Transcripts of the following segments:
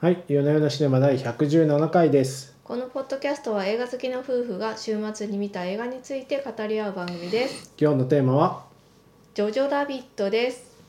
はい、夜な夜なシネマ第117回です。このポッドキャストは映画好きの夫婦が週末に見た映画について語り合う番組です。今日のテーマは、ジョジョラビットです。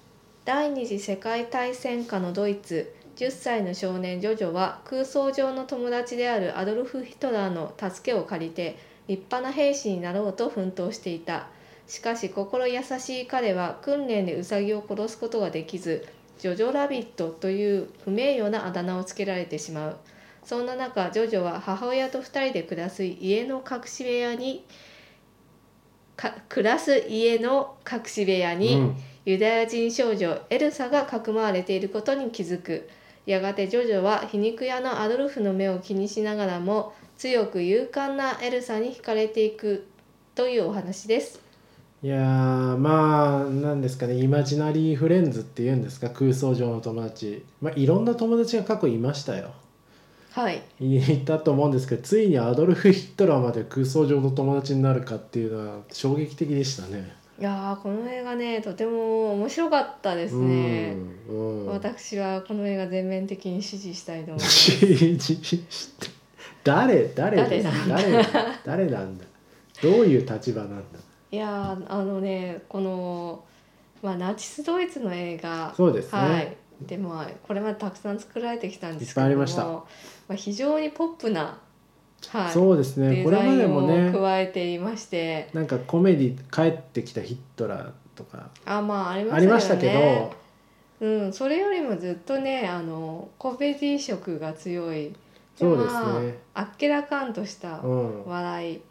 第二次世界大戦下のドイツ、10歳の少年ジョジョは空想上の友達であるアドルフ・ヒトラーの助けを借りて立派な兵士になろうと奮闘していた。しかし心優しい彼は訓練でウサギを殺すことができず、ジョジョラビットという不名誉なあだ名をつけられてしまう。そんな中ジョジョは母親と2人で暮らす家の隠し部屋にか暮らす家の隠し部屋に、うん。ユダヤ人少女エルサがかくまわれていることに気づく。やがてジョジョは皮肉屋のアドルフの目を気にしながらも強く勇敢なエルサに惹かれていくというお話ですいやー、まあ、なんですかね、イマジナリーフレンズっていうんですか、空想上の友達。まあ、いろんな友達が過去いましたよ。はいいたと思うんですけど、ついにアドルフ・ヒットラーまで空想上の友達になるかっていうのは衝撃的でしたね。いやーこの映画ねとても面白かったですね、うん。うん、私はこの映画全面的に支持したいと思います 誰誰誰なんだ？誰誰なんだ？どういう立場なんだ？いやーあのねこの、まあ、ナチスドイツの映画。そうですね。はい。でまあこれまでたくさん作られてきたんですけども。りました。まあ、非常にポップな、はい、そうですね。デこれまでもね。加えていまして。なんかコメディ帰ってきたヒットラーとか。あまあありまありましたけど。うん、それよりもずっとねあのコメディ色が強い。そうですまねああっけらかんとしたうん。笑い、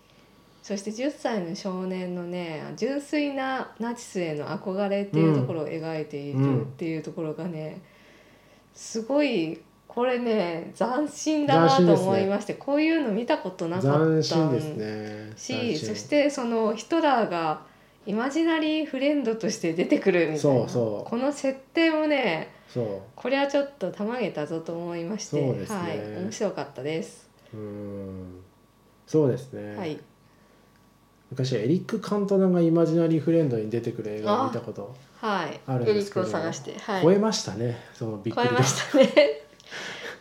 そして10歳の少年のね純粋なナチスへの憧れっていうところを描いているっていうところがね、すごいこれね斬新だなと思いまして、こういうの見たことなかった斬新ですね。しそしてそのヒトラーがイマジナリーフレンドとして出てくるみたいなそうそう。この設定もねそう。これはちょっとたまげたぞと思いましてね。はい、面白かったです。うん。そうですね、はい昔エリック・カントナがイマジナリーフレンドに出てくる映画を見たことはい、あるんエリッですけどクを探して、はい、超えましたね。そのびっくり度超えましたね。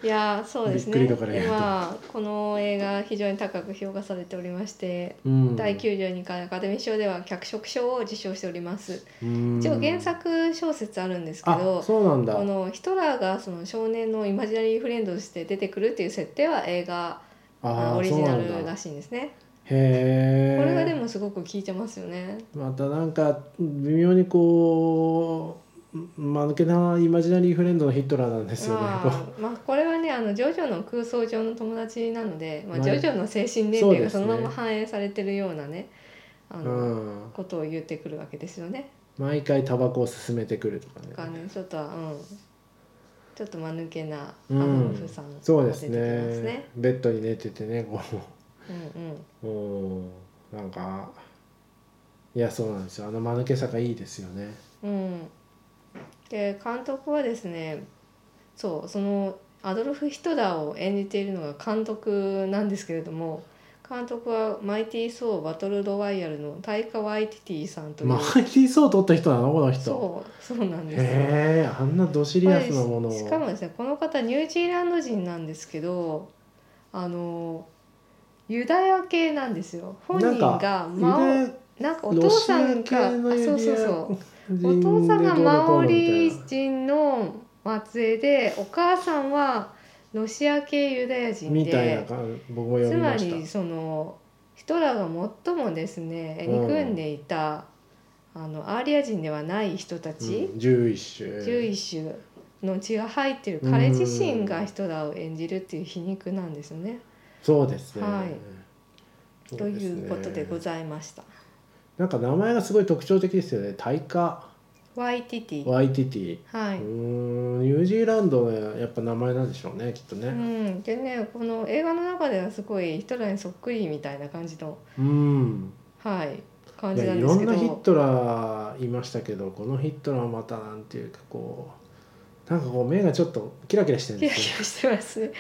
いやーそうですね。今この映画非常に高く評価されておりまして、うん。第92回アカデミー賞では脚色賞を受賞しております。うん。一応原作小説あるんですけあど、そうなんだ。このヒトラーがその少年のイマジナリーフレンドとして出てくるっていう設定は映画オリジナルらしいんですね。へえこれがでもすごく効いてますよね。またなんか微妙にこう間抜けなイマジナリーフレンドのヒットラーなんですよね。まあ、まあこれはねあのジョジョの空想上の友達なので、まあ、まあジョジョの精神年齢がそのまま反映されてるようなねあうの、ん、ことを言ってくるわけですよね。毎回タバコを勧めてくるとかとかね。ねちょっとうんちょっと間抜けなアドうんルフさんがそうですねね。ベッドに寝ててねこうんうんううんなんかいやそうなんですよあの間抜けさがいいですよね。うん、で監督はですねそうそのアドルフ・ヒトラーを演じているのが監督なんですけれども監督は「マイティー・ソー・バトル・ロワイヤル」のタイカ・ワイティティさんという、マイティー・ソー取った人なの？この人。そうそうなんですよ。へえあんなドシリアスなものを。しかもですねこの方ニュージーランド人なんですけどあのユダヤ系なんですよ。本人がマオなんかお父さんがあそうそうそう。お人父さんがマオリな。人の末裔でお母さんはロシア系ユダヤ人でつまりそのヒトラーが最もですねうん。憎んでいた、あのアーリア人ではない人たち、うん、11種11種の血が入ってる彼自身がヒトラーを演じるっていう皮肉なんですよね。そうですね、はい。ということでございました。なんか名前がすごい特徴的ですよね。タイカ・ワイティティ。ワイティティ。はい。うーん。ニュージーランドのやっぱ名前なんでしょうねきっとうねん、でねこの映画の中ではすごいヒトラーにそっくりみたいな感じの、うん。はい、感じないんですけど。ろんなヒットラーいましたけどこのヒットラーはまたなんていうかこうなんかこう目がちょっとキラキラしてるんキラですキラしてます。ね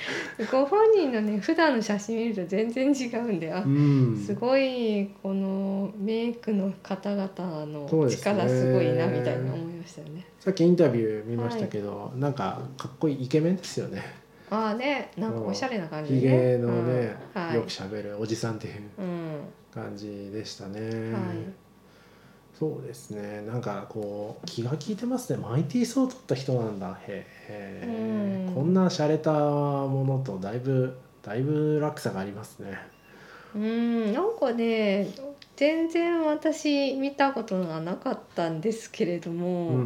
ご本人のね普段の写真見ると全然違うんであよ。うん、すごいこのメイクの方々のそうですね力すごいなみたいな思いましたよね。さっきインタビュー見ましたけど、なんかかっこいいイケメンですよね。ああねなんかおしゃれな感じひげのね、うん。はい。よくしゃべるおじさんっていううん。感じでしたね、はいそうですね。なんかこう気が利いてますね。マイティーソー取った人なんだ。へえ、うん。こんな洒落たものとだいぶだいぶ落差がありますね。うん。なんかね全然私見たことがなかったんですけれども、うんうん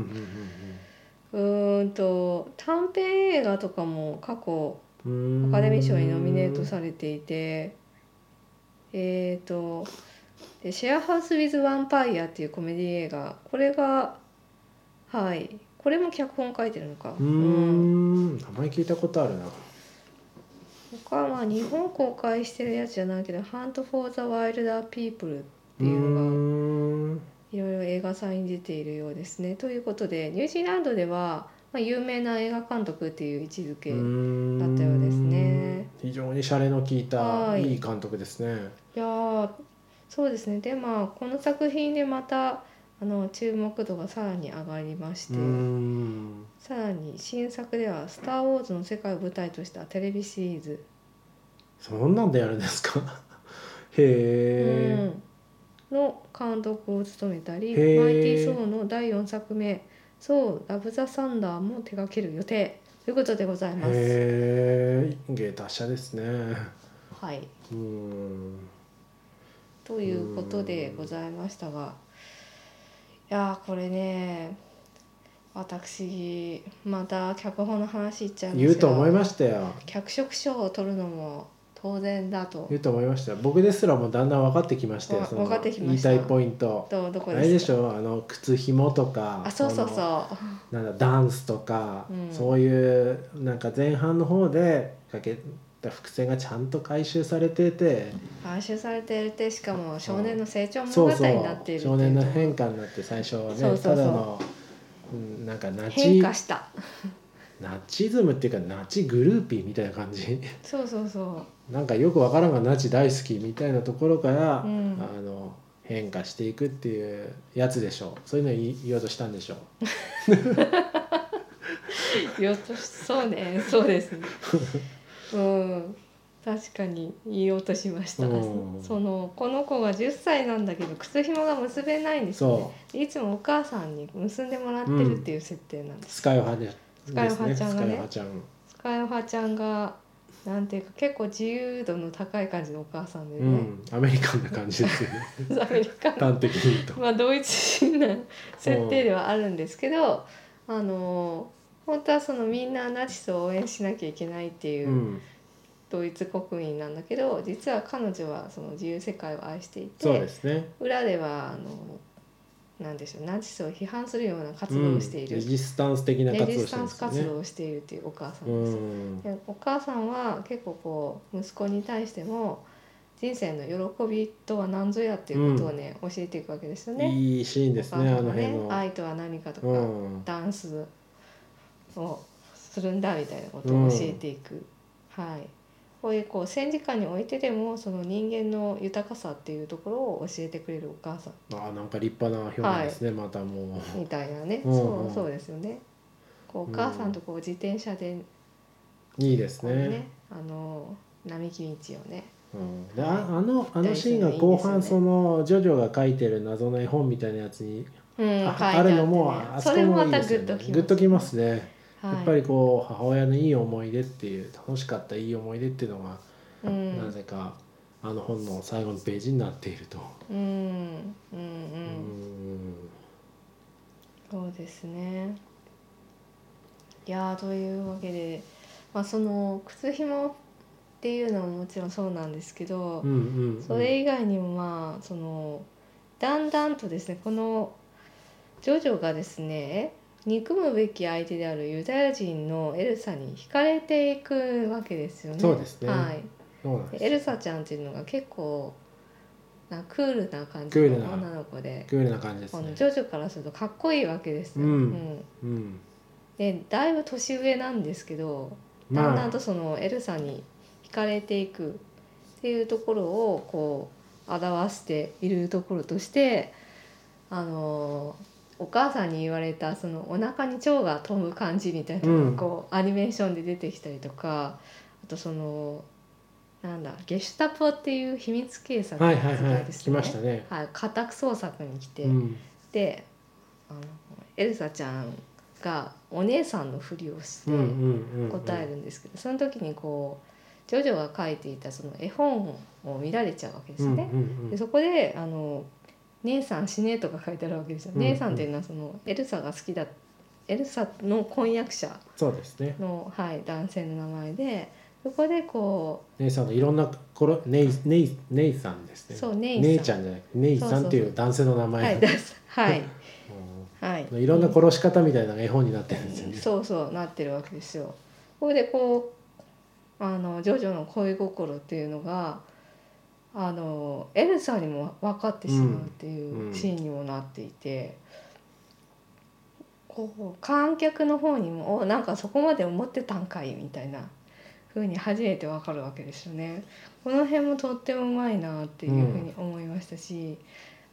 うんうーんと短編映画とかも過去うん。アカデミー賞にノミネートされていてえーとで「シェアハウス・ウィズ・ヴァンパイア」っていうコメディ映画。これがはい。これも脚本書いてるのか。うーん。名前聞いたことあるな。他はまあ日本公開してるやつじゃないけど「ハント・フォー・ザ・ワイルダー・ピープル」っていうのがいろいろ映画祭に出ているようですね。ということでニュージーランドでは、まあ、有名な映画監督っていう位置づけ、だったようですね。非常にシャレの効いたはい。いい監督ですね。いやーそうですね。でまあこの作品でまたあの注目度がさらに上がりまして、さらに新作では「スター・ウォーズ」の世界を舞台としたテレビシリーズ、そんなんでやるんですか？へえ、うん、の監督を務めたり「へー。マイティー・ソー」の第4作目「ソー・ラブ・ザ・サンダー」も手掛ける予定。ということでございます。へえ芸達者ですね。はい、うーんということでございましたがいやーこれね私また脚本の話いっちゃいます言うと思いまししたよ。脚色賞を取るのも当然だと。言うと思いましたよ。僕ですらもうだんだん分かってきましたよ分かってきました。言いたいポイント。どどこあれでしょ？あの靴紐とかあそうそうのそうなんだダンスとか、うん。そういうなんか前半の方でかけた伏線がちゃんと回収されてて。回収されていてしかも少年の成長物語になっているっていう。少年の変化になって最初はねそうそうそう。ただの、うん、なんかナ変チ化した。ナチズムっていうかナチグルーピーみたいな感じ。そうそうそなんかよくわからんがナチ大好きみたいなところから、うん。あの変化していくっていうやつでしょう。そういうの言い言おうとしたんでしょう。う言おうとしそうねそうですねうん確かに言おうとしました、うん。そのこの子が10歳なんだけど靴紐が結べないんですね。いつもお母さんに結んでもらってるっていう設定なんでうす、スカイオハでスカイオハちゃんがね。スカイオハちゃんが。なんていうか結構自由度の高い感じのお母さんでね、うん。アメリカンな感じですよね。アメリカの端的に言うと。まあドイツ人な設定ではあるんですけど、あの本当はそのみんなナチスを応援しなきゃいけないっていううん。ドイツ国民なんだけど実は彼女はその自由世界を愛していそうてですね。裏ではあのなんでしょうナチスを批判するような活動をしている、うん、レジスタンス的なレ活動ジスタンス活動をしているっていうお母さんうですよ。ん。でお母さんは結構こう息子に対しても人生の喜びとは何ぞやっていうことをね、教えていくわけですよね。いいシーンですねあお母さんがの辺の、愛とは何かとか、うん。ダンスをするんだみたいなことを教えていく、はい。こういうこう戦時下においてでもその人間の豊かさっていうところを教えてくれるお母さん。あなんか立派な表現ですね、またもう。みたいなね、うんそうそうですよね。こうお母さんとこう自転車でいいですね。ねあの並木道をね。うん、でああのあのシーンが後半そのジョジョが書いてる謎の絵本みたいなやつにうん、あ書いてあるのもあそこもまたもいいですよね。グッときますね、はい。やっぱりこう母親のいい思い出っていう楽しかったいい思い出っていうのが、うん、なぜかあの本の最後のページになっていると、うん。うんうんうん。そうですね。いやーというわけで、まあ、その靴紐っていうのももちろんそうなんですけど、うんうんうん。それ以外にもまあそのだんだんとですねこのジョジョがですね憎むべき相手であるユダヤ人のエルサに惹かれていくわけですよね。そうですね。はい、エルサちゃんっていうのが結構なクールな感じの女の子でクールな感じですね。ジョジョからするとかっこいいわけですよ。うん。うん。でだいぶ年上なんですけどだんまあ。だんとそのエルサに惹かれていくっていうところをこう表しているところとしてあのお母さんに言われたそのお腹に腸が飛ぶ感じみたいなのうん。がこう、アニメーションで出てきたりとかあとそのなんだゲシュタポっていう秘密警察はいはいはい。来ですね。ましたね。はい、家宅捜索に来て、うん。であのエルサちゃんがお姉さんのふりをして答えるんですけど、その時にこうジョジョが書いていたその絵本を見られちゃうわけですね。でそこであの「姉さん死ね」とか書いてあるわけですよ。うん姉さんっていうのはそのエルサが好きだエルサの婚約者そうですね。の、はい、男性の名前でそこでこ姉さんのいろんなころネイネイネイさんですね。そうネイさん。姉ちゃんじゃなくてネイさんっていう男性の名う前はいはい。はい。ろんな殺し方みたいなのが絵本になってるんですよね。そうそうなってるわけですよ。これでこうあのジョジョの恋心っていうのがあのエルサにも分かってしまうっていうシーンにもなっていて、こう観客の方にもおなんかそこまで思ってたんかいみたいな風に初めて分かるわけですよね。この辺もとってもうまいなっていうふうに思いましたし、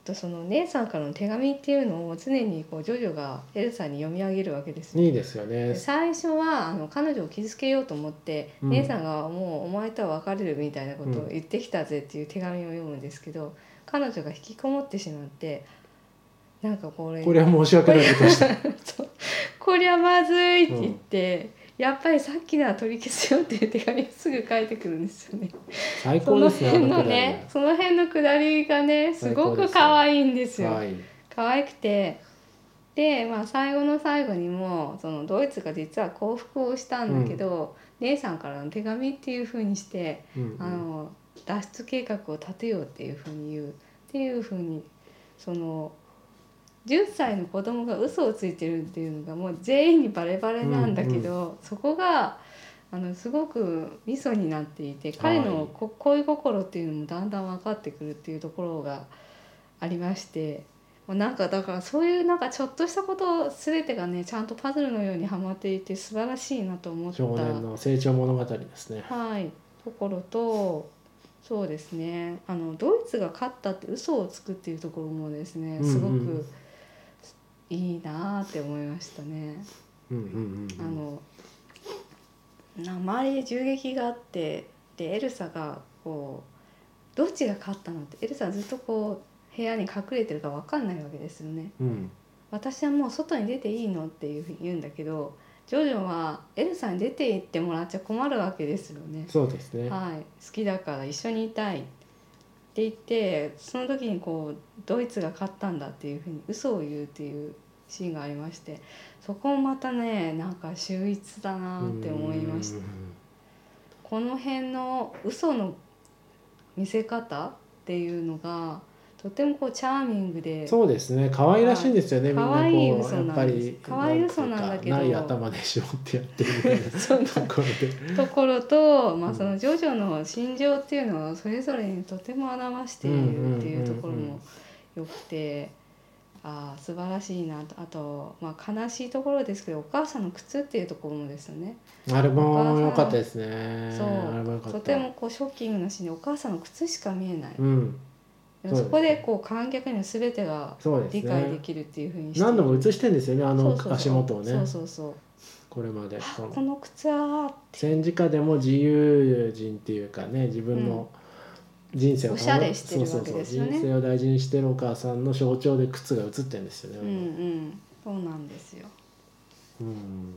とその姉さんからの手紙っていうのを常にこうジョジョがエルサに読み上げるわけですよ。いいですよね。で最初はあの彼女を傷つけようと思って、うん。姉さんが「もうお前とは別れる」みたいなことを言ってきたぜっていう手紙を読むんですけど彼女が引きこもってしまってなんかこれこれは申し訳ないことをした。こ りゃまずいって言って、やっぱりさっきのは取り消すよっていう手紙をすぐ書いてくるんですよね。最その高ですねあ辺ののくだりねその辺のくだりがねすごく可愛いんですよ。はい。可愛くて。で、まあ、最後の最後にもそのドイツが実は降伏をしたんだけど、姉さんからの手紙っていう風にしてうんうん。あの脱出計画を立てようっていう風に言う。っていう風にその10歳の子供が嘘をついてるっていうのがもう全員にバレバレなんだけど、そこがあのすごくミソになっていて彼のこ恋心っていうのもだんだん分かってくるっていうところがありましてもうなんかだからそういうなんかちょっとしたこと全てがねちゃんとパズルのようにはまっていて素晴らしいなと思った。少年の成長物語ですね。はい、ところとそうですね。あのドイツが勝ったって嘘をつくっていうところもですねうんうん。すごくいいなって思いましたね。うんうんうんあのな周りで銃撃があってでエルサがこうどっちが勝ったのってエルサはずっとこう部屋に隠れてるか分かんないわけですよね。うん私はもう外に出ていいのっていうふうに言うんだけどジョジョはエルサに出て行ってもらっちゃ困るわけですよね。そうですねはい、好きだから一緒にいたいって言ってその時にこうドイツが勝ったんだっていうふうに嘘を言うっていうシーンがありましてそこもまたねなんか秀逸だなって思いましたうん。この辺の嘘の見せ方っていうのがとてもこうチャーミングで。そうですね。可愛らしいんですよね、みんなこうやっぱり可愛い嘘なんだけど。ない頭でしょってやってるみたいなところで。ところと、まあ、うんそのジョジョの心情っていうのをそれぞれにとても表しているっていうところもよくて。ああ素晴らしいなと。あと、まあ、悲しいところですけどお母さんの靴っていうところもですよね。あれも良かったですね。そう。とてもこうショッキングなシーンでお母さんの靴しか見えない、うんそこでこう観客には全てが理解でねきるっていうふうにして何度も映してんですよねあの足元をね。そうそうそう。これまで。この靴は戦時下でも自由人っていうかね自分の人生をおしゃれしてるわけですよ人生を大事にしてるお母さんの象徴で靴が映ってるんですよね、うんうん。そうなんですよ。うん。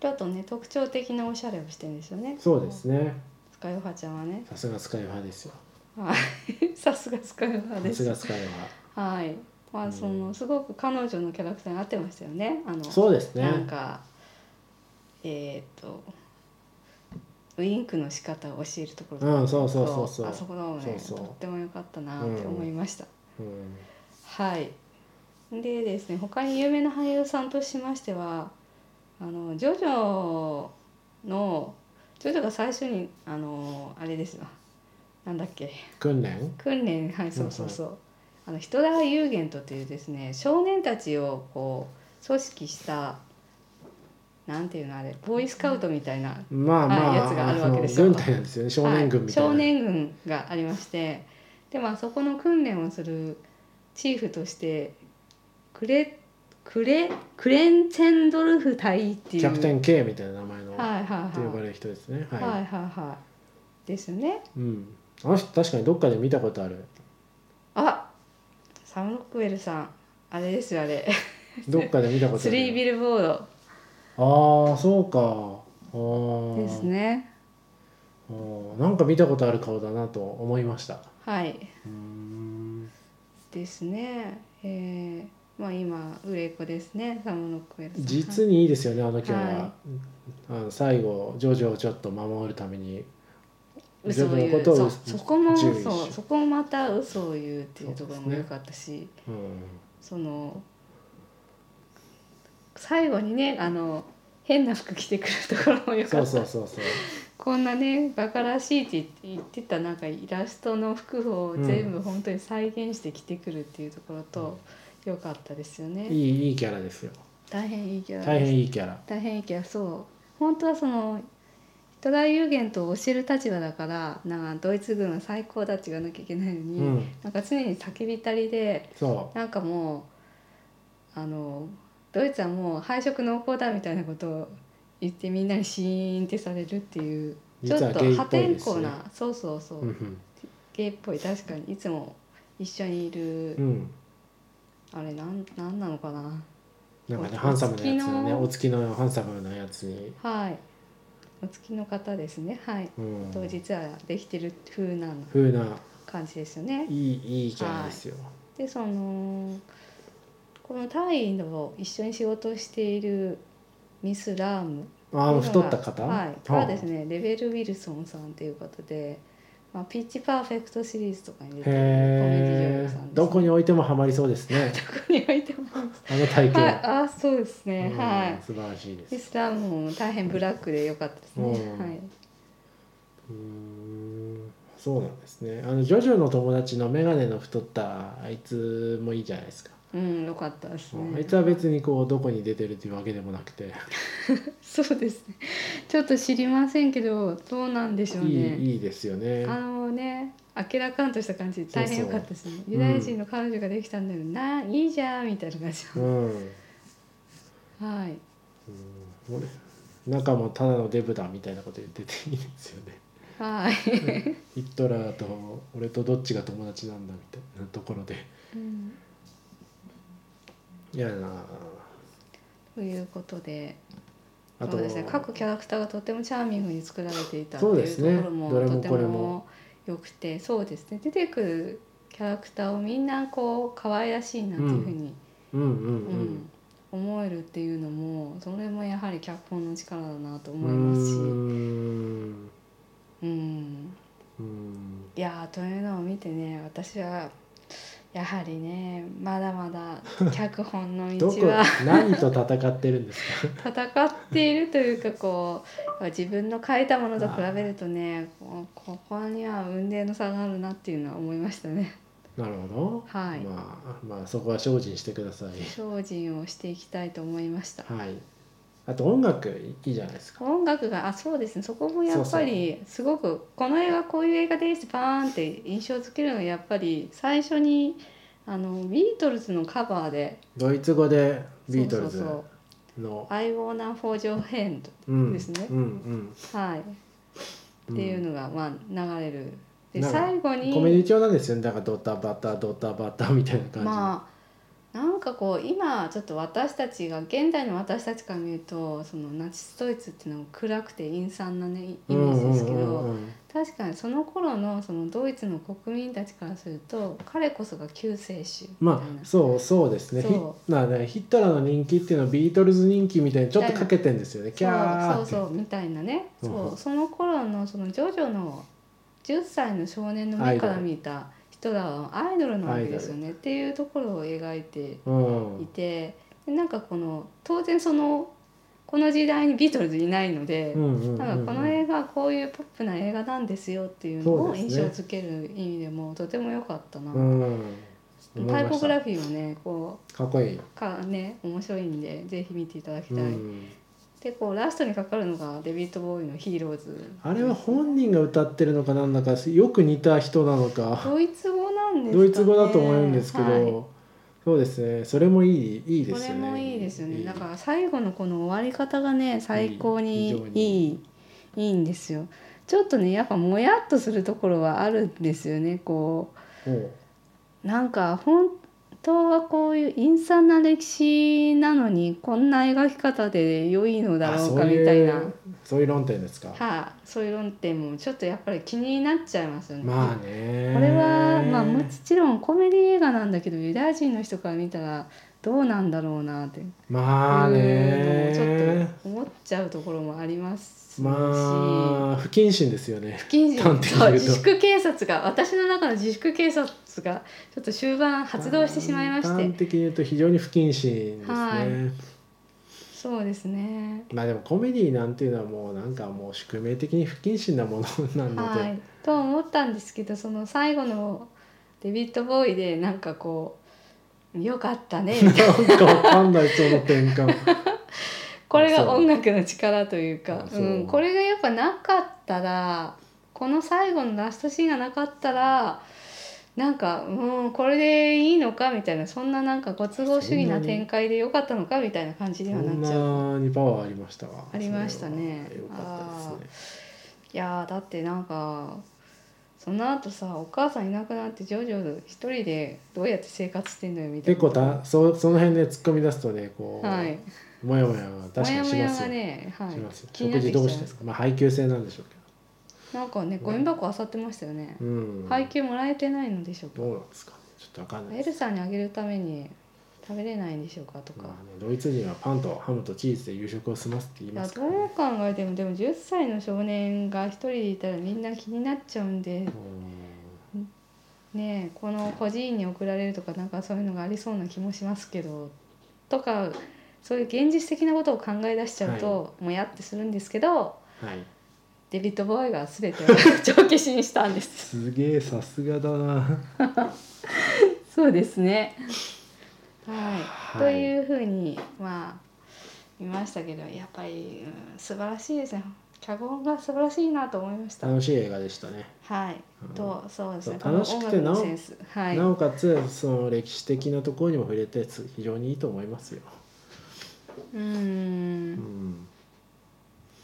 ちょっとね特徴的なおしゃれをしてるんですよね。そうですね。スカイオハちゃんはね。さすがスカイ派ですよ。はい さすがスカイオハさです。すがスカイ派はい。まあそのすごく彼女のキャラクターに合ってましたよね。あのそうですね。なんかえっ、とウインクの仕方を教えるところとかうんそうそうそうそう。あそこのねそうそう。とっても良かったなって思いました、うん。はい。でですね他に有名な俳優さんとしましてはあのジョジョのジョジョが最初にあのあれですよなんだっけ？訓練？訓練？はいそうそうそう、あのヒトラーユーゲントというですね少年たちをこう組織したなんていうのあれボーイスカウトみたいなまあまあ、はいやつがあるわけですよあの軍隊なんですよね。少年軍みたいな、はい、少年軍がありましてでまあそこの訓練をするチーフとしてクレクレクレンツェンドルフ隊っていうキャプテン K みたいな名前の、はいはいはい。って呼ばれる人ですね。はい、はいはいはい。ですね。うんあの人確かにどっかで見たことある。あサム・ロックウェルさん。あれですよあれ。どっかで見たことあるスリービルボード。ああそうか。あー。ですねなんか見たことある顔だなと思いました。はい、ですね。えー、まあ今売れっ子ですね。サム・ロックウェルさん。実にいいですよねあの件は、はい。あの最後ジョジョをちょっと守るために嘘を言うそうそこもそうそこもまた嘘を言うっていうところも良かったしうんそ,、の最後にねあの変な服着てくるところも良かった。そうそうそうそう。こんなねバカらしいって言ってたなんかイラストの服を全部本当に再現して着てくるっていうところと良かったですよね、いいいいキャラですよ。大変いいキャラ大変いいキャラ。大変いいキャラ。そう。本当はそのヒトラー有限と教える立場だからなんかドイツ軍は最高だって言わなきゃいけないのに、うん。なんか常に叫びたりでそなんかもうあのドイツはもう敗色濃厚だみたいなことを言ってみんなにシーンってされるっていううちょっと破天荒な、そうそうそう、うんう。んゲイっぽい。確かにいつも一緒にいる、うん。あれなんなんなのかな。なんかねおハンサムなやつのねおお月のハンサムなやつに、はいお月の方ですね。はい。うん、当日はできてる風な風な。感じですよね。いいいいキャラですよ、でそのこのタイの一緒に仕事をしているミス・ラームああ太った方？はい。がですねレベル・ウィルソンさんという方で、まあ、ピッチパーフェクトシリーズとかに出てるコメディ女優さんね、どこに置いてもハマりそうですね。どこに置いてもあの体型、はい。あそうですね、うん。はい。素晴らしいです。ミス・ラームも大変ブラックで良かったですね、うん。はい、うーん。そうなんですね。あのジョジョの友達の眼鏡の太ったあいつもいいじゃないですか、うん良かったですね。あいつは別にこうどこに出てるっていうわけでもなくて、そうですね。ちょっと知りませんけどどうなんでしょうね。いいいいですよね。あのね明らかんとした感じで大変良かったですね。うユダヤ人の彼女ができたんだよ、ないいじゃんみたいな感じうの、ん、うん、はい。俺中もただのデブだみたいなこと言ってていいですよね。はい、ヒットラーと俺とどっちが友達なんだみたいなところで。うん、いやな。ということであとそうですね。各キャラクターがとてもチャーミングに作られていたっていうそうですね。ところもどれもとてこれも。も良くてそうですね。出てくるキャラクターをみんなこう可愛らしいなっていうふうに、うん。うんううん。ん思えるっていうのもそれもやはり脚本の力だなとう思いますし。ーん。うん。うん。いやーというのを見てね私はやはりねまだまだ 脚本の道は。何と戦ってるんですか？戦っているというかこう自分の書いたものと比べるとねこうここには雲泥の差があるなっていうのは思いましたね。なるほど、はい。まあまあそこは精進してください。精進をしていきたいと思いました。はい。あと音楽いいじゃないですか。音楽があそうですね。そこもやっぱりすごくこの映画こういう映画です。バーンって印象づけるのはやっぱり最初にあのビートルズのカバーで。ドイツ語でビートルズの。I wanna for your hand う。んですね。うんうんはい、っていうのがまあ流れる。で最後に。コメディ調なんですよね。だからドタバタドタバタみたいな感じ、まあなんかこう今ちょっと私たちが現代の私たちから見るとそのナチスドイツっていうのは暗くて陰惨なねイメージですけど、確かにその頃のそのドイツの国民たちからすると彼こそが救世主みたいな、まあそうそうですね。そう。ヒなねヒットラーの人気っていうのはビートルズ人気みたいにちょっとかけてんですよね。キャーそうそうそうみたいなね、うん。そうその頃のそのジョジョの10歳の少年の目から見た人らはアイドルなわけですよね。っていうところを描いてうん。いてでなんかこの当然そのこの時代にビートルズいないので、うんうんうんうん。なんかこの映画はこういうポップな映画なんですよっていうのを印象づける意味でもとても良かったな、うん。タイポグラフィーもねこかっこいい、うかね面白いんでぜひ見ていただきたい、うん、でこうラストにかかるのがデビッド・ボーイの「ヒーローズ」あれは本人が歌ってるのかなんだかよく似た人なのか。ドイツ語なんですか、ね、ドイツ語だと思うんですけど、はい。そうですね。それもいいいいですよね。これもいいですよね。だから最後のこの終わり方がね最高にいいいいんですよ。ちょっとねやっぱもやっとするところはあるんですよね。こう。なんか本当はこういう陰惨な歴史なのにこんな描き方で良いのだろうかみたいな。はそういう論点ですか？あそういう論点もちょっとやっぱり気になっちゃいますよね。まあねこれはまあもちろんコメディ映画なんだけどユダヤ人の人から見たらどうなんだろうなって。まあね。ちょっと思っちゃうところもありますし、まあ不謹慎ですよね。不謹慎。そう自粛警察が私の中の自粛警察がちょっと終盤発動してしまいまし端て的に言うと非常に不謹慎ですね、はい。そうですね。まあでもコメディなんていうのはもうなんかもう宿命的に不謹慎なものなので、はい。と思ったんですけどその最後のデビッド・ボーイでなんかこう「よかったね」みたいな。なんかわかんないその転換。これが音楽の力というかう。うん、これがやっぱなかったらこの最後のラストシーンがなかったらなんかうんこれでいいのかみたいなそんななんかご都合主義な展開でよかったのかみたいな感じにはそんなっちゃう。なにパワーありましたわ。ありましたね。それはよかったですね。いやーだってなんかその後さお母さんいなくなってジョジョ一人でどうやって生活してんのよみたいな。結構たそその辺で突っ込み出すとねこう、はい。もやもやは確かにしますよ。がね、はい。食事どうしてですか？まあ配給制なんでしょうけなんかねゴミ箱漁ってましたよね、どうん。配給もらえてないのでしょうか。どうなんですかね。ちょっとわかんないエルさんにあげるために食べれないんでしょうかとか、まあね、ドイツ人はパンとハムとチーズで夕食を済ますって言いますから、どうね、考えてもでも10歳の少年が一人でいたらみんな気になっちゃうんで。ねえこの孤児院に送られるとかなんかそういうのがありそうな気もしますけど。とかそういう現実的なことを考え出しちゃうと、もやってするんですけどうんはい。デビッド・ボーイが全てを 帳消しにしたんです。すげえさすがだな。そうですね。はい、はい。というふうにまあ見ましたけどやっぱり、うん、素晴らしいですね。脚本が素晴らしいなと思いました。楽しい映画でしたね、はい、うん。とそうですね。楽しくてなおはい。なおかつその歴史的なところにも触れてつ非常にいいと思いますよ、うーうんん、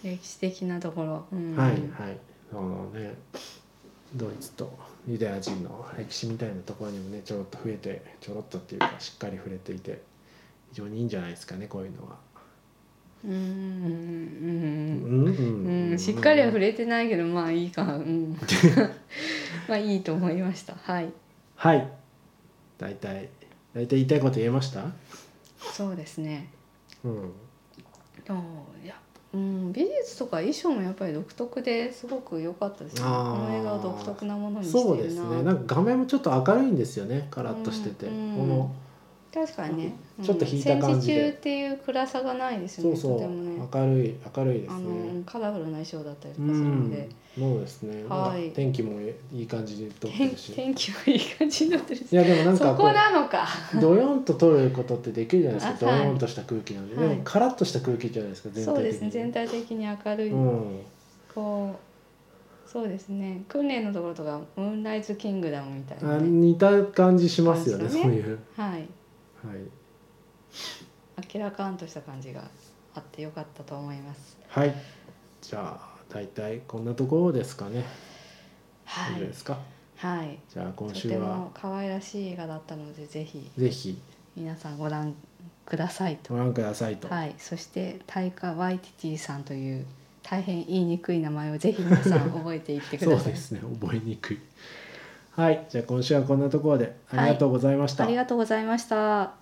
歴史的なところ、うん、はいはい。そのねドイツとユダヤ人の歴史みたいなところにもねちょろっと増えてちょろっとっていうかしっかり触れていて非常にいいんじゃないですかねこういうのは。うん、うん、ううん。んううん。ん、しっかりは触れてないけどまあいいか、うん、まあいいと思いました。はい。はい。大体大体言いたいこと言えました？そうですね。うん。でもいや、うん、美術とか衣装もやっぱり独特ですごく良かったですね。この映画を独特なものにしてるなそうですねなんか画面もちょっと明るいんですよねカラッとして。て、うんこの確かにね、ちょっと引いた感じで。戦時中っていう暗さがないですよね。そうそう。とてもね。明るい明るいですあねのカラフルな衣装だったりとうかするのんで、そうですね、はい。天気もいい感じに撮って天るし。天気もいい感じになってるし。いやでもなんかそこなのか。ドヨンと撮ることってできるじゃないですか。はい。ヨンとした空気なんで、はい。でもカラッとした空気じゃないですか全体的に。そうですね。全体的に明るい、うん。こうそうですね。訓練のところとかムーンライズキングダムみたいな、あね、似た感じしますよねね。そういう。はいはい明らかんとした感じがあってよかったと思います。はい。じゃあ大体こんなところですかね。はい。大丈夫ですか？はい。じゃあ今とて週はも可愛らしい映画だったのでぜひ。ぜひ。皆さんご覧くださいと。ご覧くださいと、はい、そしてタイカ・ワイティティさんという大変言いにくい名前をぜひ皆さん覚えていってくそださい。うですね。覚えにくいはい。じゃあ今週はこんなところでありがとうございました、ありがとうございました。